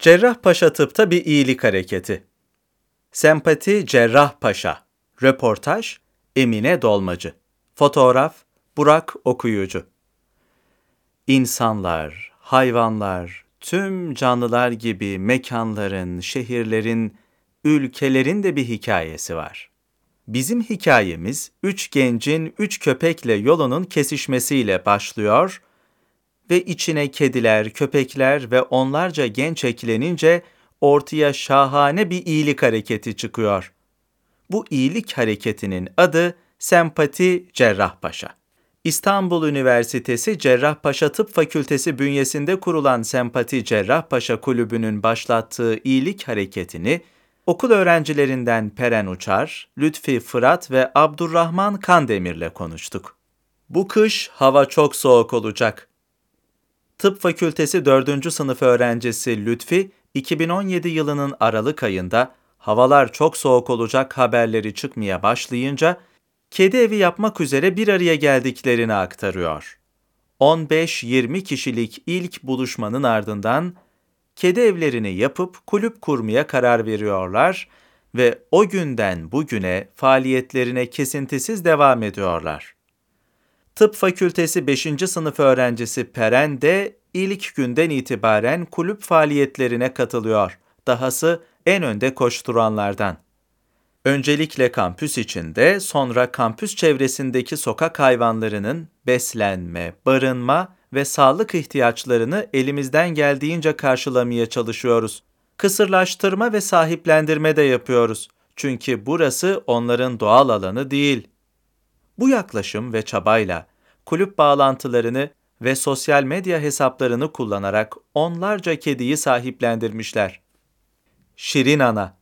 Cerrahpaşa Tıp'ta bir iyilik hareketi. Sempati Cerrahpaşa. Röportaj Emine Dolmacı. Fotoğraf Burak Okuyucu. İnsanlar, hayvanlar, tüm canlılar gibi mekanların, şehirlerin, ülkelerin de bir hikayesi var. Bizim hikayemiz üç gencin üç köpekle yolunun kesişmesiyle başlıyor ve içine kediler, köpekler ve onlarca genç eklenince ortaya şahane bir iyilik hareketi çıkıyor. Bu iyilik hareketinin adı Sempati Cerrahpaşa. İstanbul Üniversitesi Cerrahpaşa Tıp Fakültesi bünyesinde kurulan Sempati Cerrahpaşa Kulübü'nün başlattığı iyilik hareketini okul öğrencilerinden Peren Uçar, Lütfi Fırat ve Abdurrahman Kandemir'le konuştuk. Bu kış hava çok soğuk olacak. Tıp Fakültesi 4. sınıf öğrencisi Lütfi, 2017 yılının Aralık ayında havalar çok soğuk olacak haberleri çıkmaya başlayınca kedi evi yapmak üzere bir araya geldiklerini aktarıyor. 15-20 kişilik ilk buluşmanın ardından kedi evlerini yapıp kulüp kurmaya karar veriyorlar ve o günden bugüne faaliyetlerine kesintisiz devam ediyorlar. Tıp Fakültesi 5. sınıf öğrencisi Peren de ilk günden itibaren kulüp faaliyetlerine katılıyor. Dahası en önde koşturanlardan. Öncelikle kampüs içinde, sonra kampüs çevresindeki sokak hayvanlarının beslenme, barınma ve sağlık ihtiyaçlarını elimizden geldiğince karşılamaya çalışıyoruz. Kısırlaştırma ve sahiplendirme de yapıyoruz. Çünkü burası onların doğal alanı değil. Bu yaklaşım ve çabayla kulüp bağlantılarını ve sosyal medya hesaplarını kullanarak onlarca kediyi sahiplendirmişler. Şirin Ana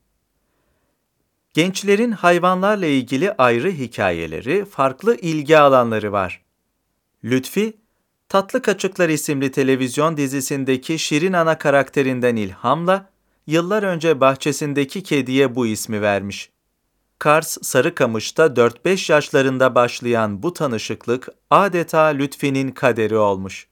Gençlerin hayvanlarla ilgili ayrı hikayeleri, farklı ilgi alanları var. Lütfi, Tatlı Kaçıklar isimli televizyon dizisindeki Şirin Ana karakterinden ilhamla, yıllar önce bahçesindeki kediye bu ismi vermiş. Kars Sarıkamış'ta 4-5 yaşlarında başlayan bu tanışıklık adeta Lütfi'nin kaderi olmuş.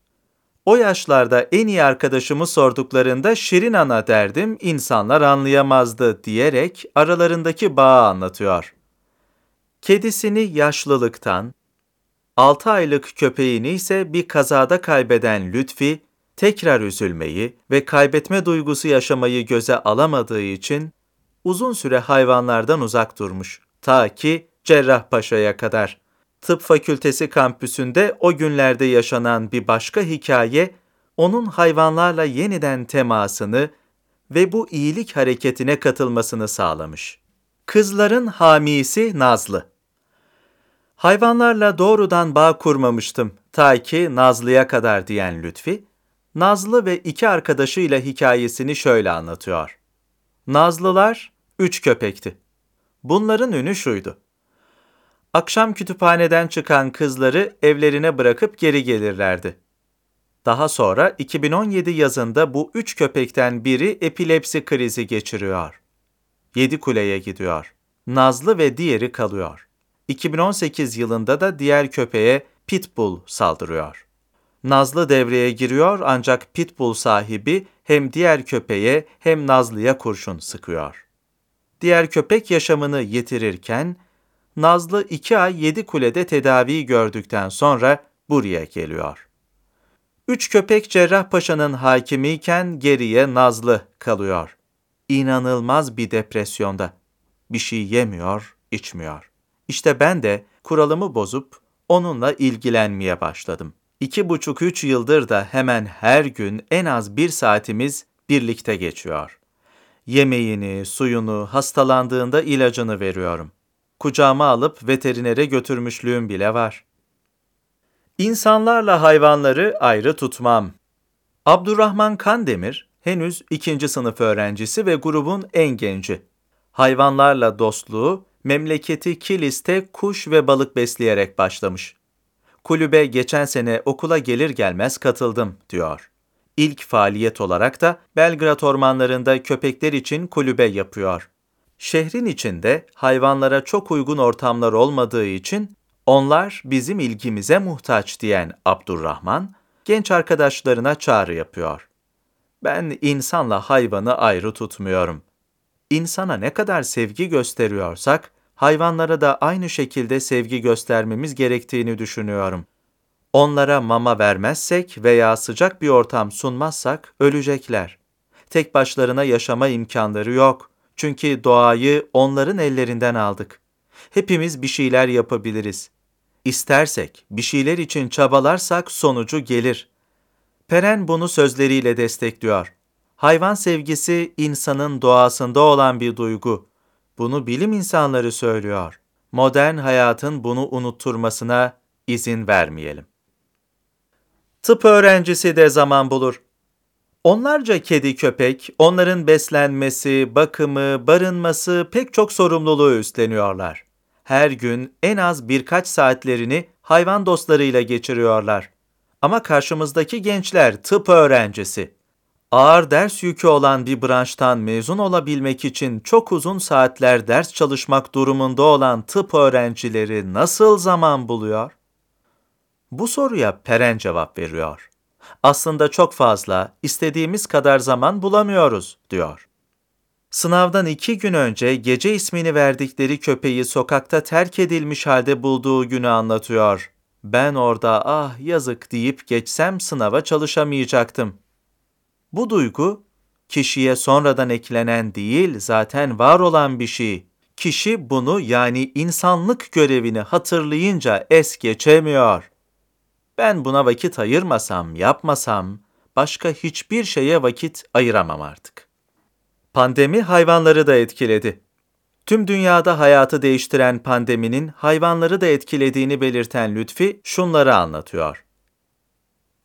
O yaşlarda en iyi arkadaşımı sorduklarında Şirin Ana derdim, insanlar anlayamazdı diyerek aralarındaki bağı anlatıyor. Kedisini yaşlılıktan, 6 aylık köpeğini ise bir kazada kaybeden Lütfi, tekrar üzülmeyi ve kaybetme duygusu yaşamayı göze alamadığı için uzun süre hayvanlardan uzak durmuş. Ta ki Cerrahpaşa'ya kadar. Tıp Fakültesi kampüsünde o günlerde yaşanan bir başka hikaye, onun hayvanlarla yeniden temasını ve bu iyilik hareketine katılmasını sağlamış. Kızların hamisi Nazlı Hayvanlarla doğrudan bağ kurmamıştım ta ki Nazlı'ya kadar diyen Lütfi, Nazlı ve iki arkadaşıyla hikayesini şöyle anlatıyor. Nazlılar üç köpekti. Bunların ünü şuydu. Akşam kütüphaneden çıkan kızları evlerine bırakıp geri gelirlerdi. Daha sonra 2017 yazında bu üç köpekten biri epilepsi krizi geçiriyor. Yedi kuleye gidiyor. Nazlı ve diğeri kalıyor. 2018 yılında da diğer köpeğe Pitbull saldırıyor. Nazlı devreye giriyor ancak Pitbull sahibi hem diğer köpeğe hem Nazlı'ya kurşun sıkıyor. Diğer köpek yaşamını yitirirken, Nazlı iki ay yedi kulede tedavi gördükten sonra buraya geliyor. Üç köpek Cerrahpaşa'nın hakimiyken geriye Nazlı kalıyor. İnanılmaz bir depresyonda. Bir şey yemiyor, içmiyor. İşte ben de kuralımı bozup onunla ilgilenmeye başladım. İki buçuk üç yıldır da hemen her gün en az bir saatimiz birlikte geçiyor. Yemeğini, suyunu, hastalandığında ilacını veriyorum. Kucağıma alıp veterinere götürmüşlüğüm bile var. İnsanlarla hayvanları ayrı tutmam. Abdurrahman Kandemir henüz ikinci sınıf öğrencisi ve grubun en genci. Hayvanlarla dostluğu memleketi Kilis'te kuş ve balık besleyerek başlamış. Kulübe geçen sene okula gelir gelmez katıldım, diyor. İlk faaliyet olarak da Belgrad ormanlarında köpekler için kulübe yapıyor. Şehrin içinde hayvanlara çok uygun ortamlar olmadığı için onlar bizim ilgimize muhtaç diyen Abdurrahman, genç arkadaşlarına çağrı yapıyor. Ben insanla hayvanı ayrı tutmuyorum. İnsana ne kadar sevgi gösteriyorsak, hayvanlara da aynı şekilde sevgi göstermemiz gerektiğini düşünüyorum. Onlara mama vermezsek veya sıcak bir ortam sunmazsak ölecekler. Tek başlarına yaşama imkanları yok. Çünkü doğayı onların ellerinden aldık. Hepimiz bir şeyler yapabiliriz. İstersek, bir şeyler için çabalarsak sonucu gelir. Peren bunu sözleriyle destekliyor. Hayvan sevgisi insanın doğasında olan bir duygu. Bunu bilim insanları söylüyor. Modern hayatın bunu unutturmasına izin vermeyelim. Tıp öğrencisi de zaman bulur. Onlarca kedi köpek, onların beslenmesi, bakımı, barınması pek çok sorumluluğu üstleniyorlar. Her gün en az birkaç saatlerini hayvan dostlarıyla geçiriyorlar. Ama karşımızdaki gençler tıp öğrencisi. Ağır ders yükü olan bir branştan mezun olabilmek için çok uzun saatler ders çalışmak durumunda olan tıp öğrencileri nasıl zaman buluyor? Bu soruya Peren cevap veriyor. Aslında çok fazla, istediğimiz kadar zaman bulamıyoruz, diyor. Sınavdan iki gün önce gece ismini verdikleri köpeği sokakta terk edilmiş halde bulduğu günü anlatıyor. Ben orada ah yazık deyip geçsem sınava çalışamayacaktım. Bu duygu, kişiye sonradan eklenen değil, zaten var olan bir şey. Kişi bunu yani insanlık görevini hatırlayınca es geçemiyor. Ben buna vakit ayırmasam, yapmasam, başka hiçbir şeye vakit ayıramam artık. Pandemi hayvanları da etkiledi. Tüm dünyada hayatı değiştiren pandeminin hayvanları da etkilediğini belirten Lütfi şunları anlatıyor.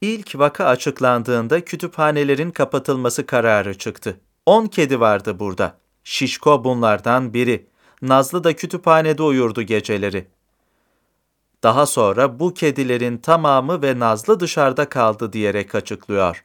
İlk vaka açıklandığında kütüphanelerin kapatılması kararı çıktı. 10 kedi vardı burada. Şişko bunlardan biri. Nazlı da kütüphanede uyurdu geceleri. Daha sonra bu kedilerin tamamı ve Nazlı dışarıda kaldı diyerek açıklıyor.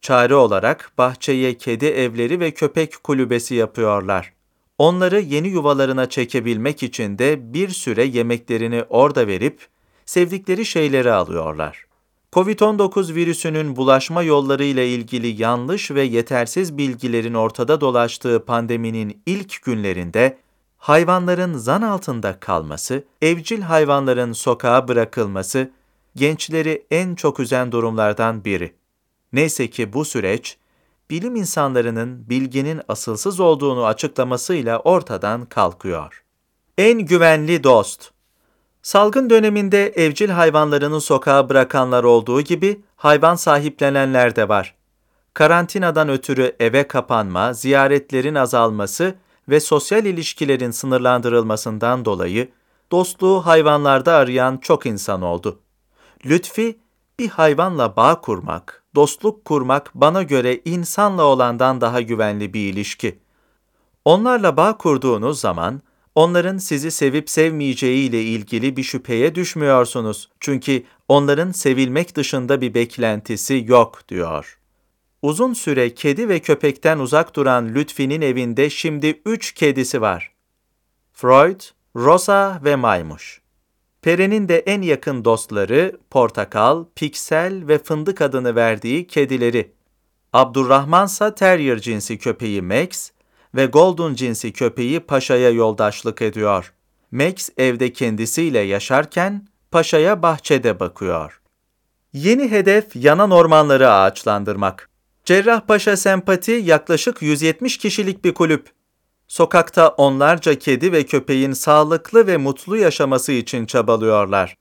Çare olarak bahçeye kedi evleri ve köpek kulübesi yapıyorlar. Onları yeni yuvalarına çekebilmek için de bir süre yemeklerini orada verip sevdikleri şeyleri alıyorlar. Covid-19 virüsünün bulaşma yolları ile ilgili yanlış ve yetersiz bilgilerin ortada dolaştığı pandeminin ilk günlerinde hayvanların zan altında kalması, evcil hayvanların sokağa bırakılması gençleri en çok üzen durumlardan biri. Neyse ki bu süreç bilim insanlarının bilginin asılsız olduğunu açıklamasıyla ortadan kalkıyor. En güvenli dost Salgın döneminde evcil hayvanlarını sokağa bırakanlar olduğu gibi hayvan sahiplenenler de var. Karantinadan ötürü eve kapanma, ziyaretlerin azalması ve sosyal ilişkilerin sınırlandırılmasından dolayı dostluğu hayvanlarda arayan çok insan oldu. Lütfi, bir hayvanla bağ kurmak, dostluk kurmak bana göre insanla olandan daha güvenli bir ilişki. Onlarla bağ kurduğunuz zaman, onların sizi sevip sevmeyeceği ile ilgili bir şüpheye düşmüyorsunuz. Çünkü onların sevilmek dışında bir beklentisi yok diyor. Uzun süre kedi ve köpekten uzak duran Lütfi'nin evinde şimdi üç kedisi var. Freud, Rosa ve Maymuş. Peren'in de en yakın dostları Portakal, Piksel ve Fındık adını verdiği kedileri. Abdurrahmansa Terrier cinsi köpeği Max ve Golden cinsi köpeği Paşa'ya yoldaşlık ediyor. Max evde kendisiyle yaşarken Paşa'ya bahçede bakıyor. Yeni hedef yanan ormanları ağaçlandırmak. Cerrahpaşa Sempati yaklaşık 170 kişilik bir kulüp. Sokakta onlarca kedi ve köpeğin sağlıklı ve mutlu yaşaması için çabalıyorlar.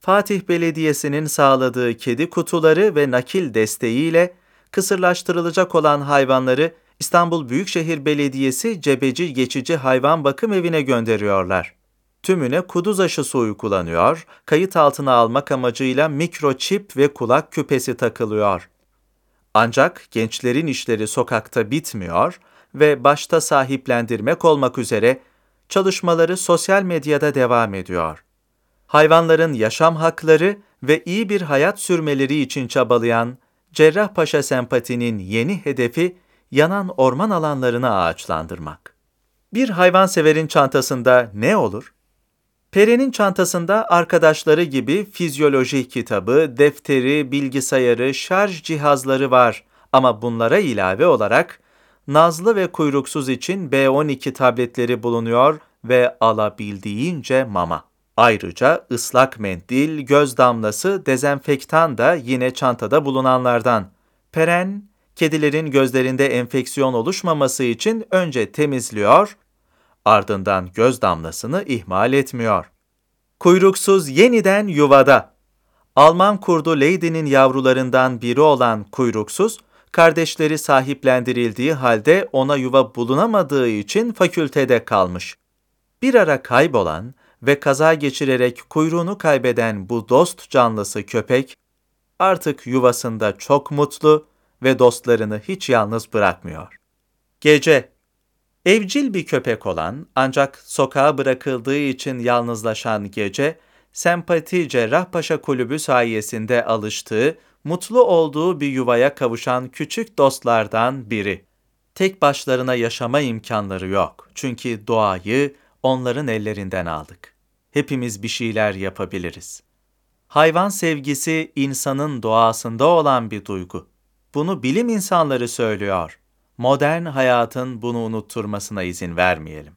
Fatih Belediyesi'nin sağladığı kedi kutuları ve nakil desteğiyle kısırlaştırılacak olan hayvanları İstanbul Büyükşehir Belediyesi Cebeci Geçici Hayvan Bakım Evi'ne gönderiyorlar. Tümüne kuduz aşısı uygulanıyor, kayıt altına almak amacıyla mikroçip ve kulak küpesi takılıyor. Ancak gençlerin işleri sokakta bitmiyor ve başta sahiplendirmek olmak üzere çalışmaları sosyal medyada devam ediyor. Hayvanların yaşam hakları ve iyi bir hayat sürmeleri için çabalayan Cerrahpaşa Sempati'nin yeni hedefi yanan orman alanlarını ağaçlandırmak. Bir hayvanseverin çantasında ne olur? Peri'nin çantasında arkadaşları gibi fizyoloji kitabı, defteri, bilgisayarı, şarj cihazları var Ama bunlara ilave olarak Nazlı ve kuyruksuz için B12 tabletleri bulunuyor ve alabildiğince mama. Ayrıca ıslak mendil, göz damlası, dezenfektan da yine çantada bulunanlardan. Peren, kedilerin gözlerinde enfeksiyon oluşmaması için önce temizliyor, ardından göz damlasını ihmal etmiyor. Kuyruksuz yeniden yuvada. Alman kurdu Lady'nin yavrularından biri olan kuyruksuz, kardeşleri sahiplendirildiği halde ona yuva bulunamadığı için fakültede kalmış. Bir ara kaybolan ve kaza geçirerek kuyruğunu kaybeden bu dost canlısı köpek, artık yuvasında çok mutlu ve dostlarını hiç yalnız bırakmıyor. Gece Evcil bir köpek olan ancak sokağa bırakıldığı için yalnızlaşan gece, Sempati Cerrahpaşa Kulübü sayesinde alıştığı, mutlu olduğu bir yuvaya kavuşan küçük dostlardan biri. Tek başlarına yaşama imkanları yok. Çünkü doğayı onların ellerinden aldık. Hepimiz bir şeyler yapabiliriz. Hayvan sevgisi insanın doğasında olan bir duygu. Bunu bilim insanları söylüyor. Modern hayatın bunu unutturmasına izin vermeyelim.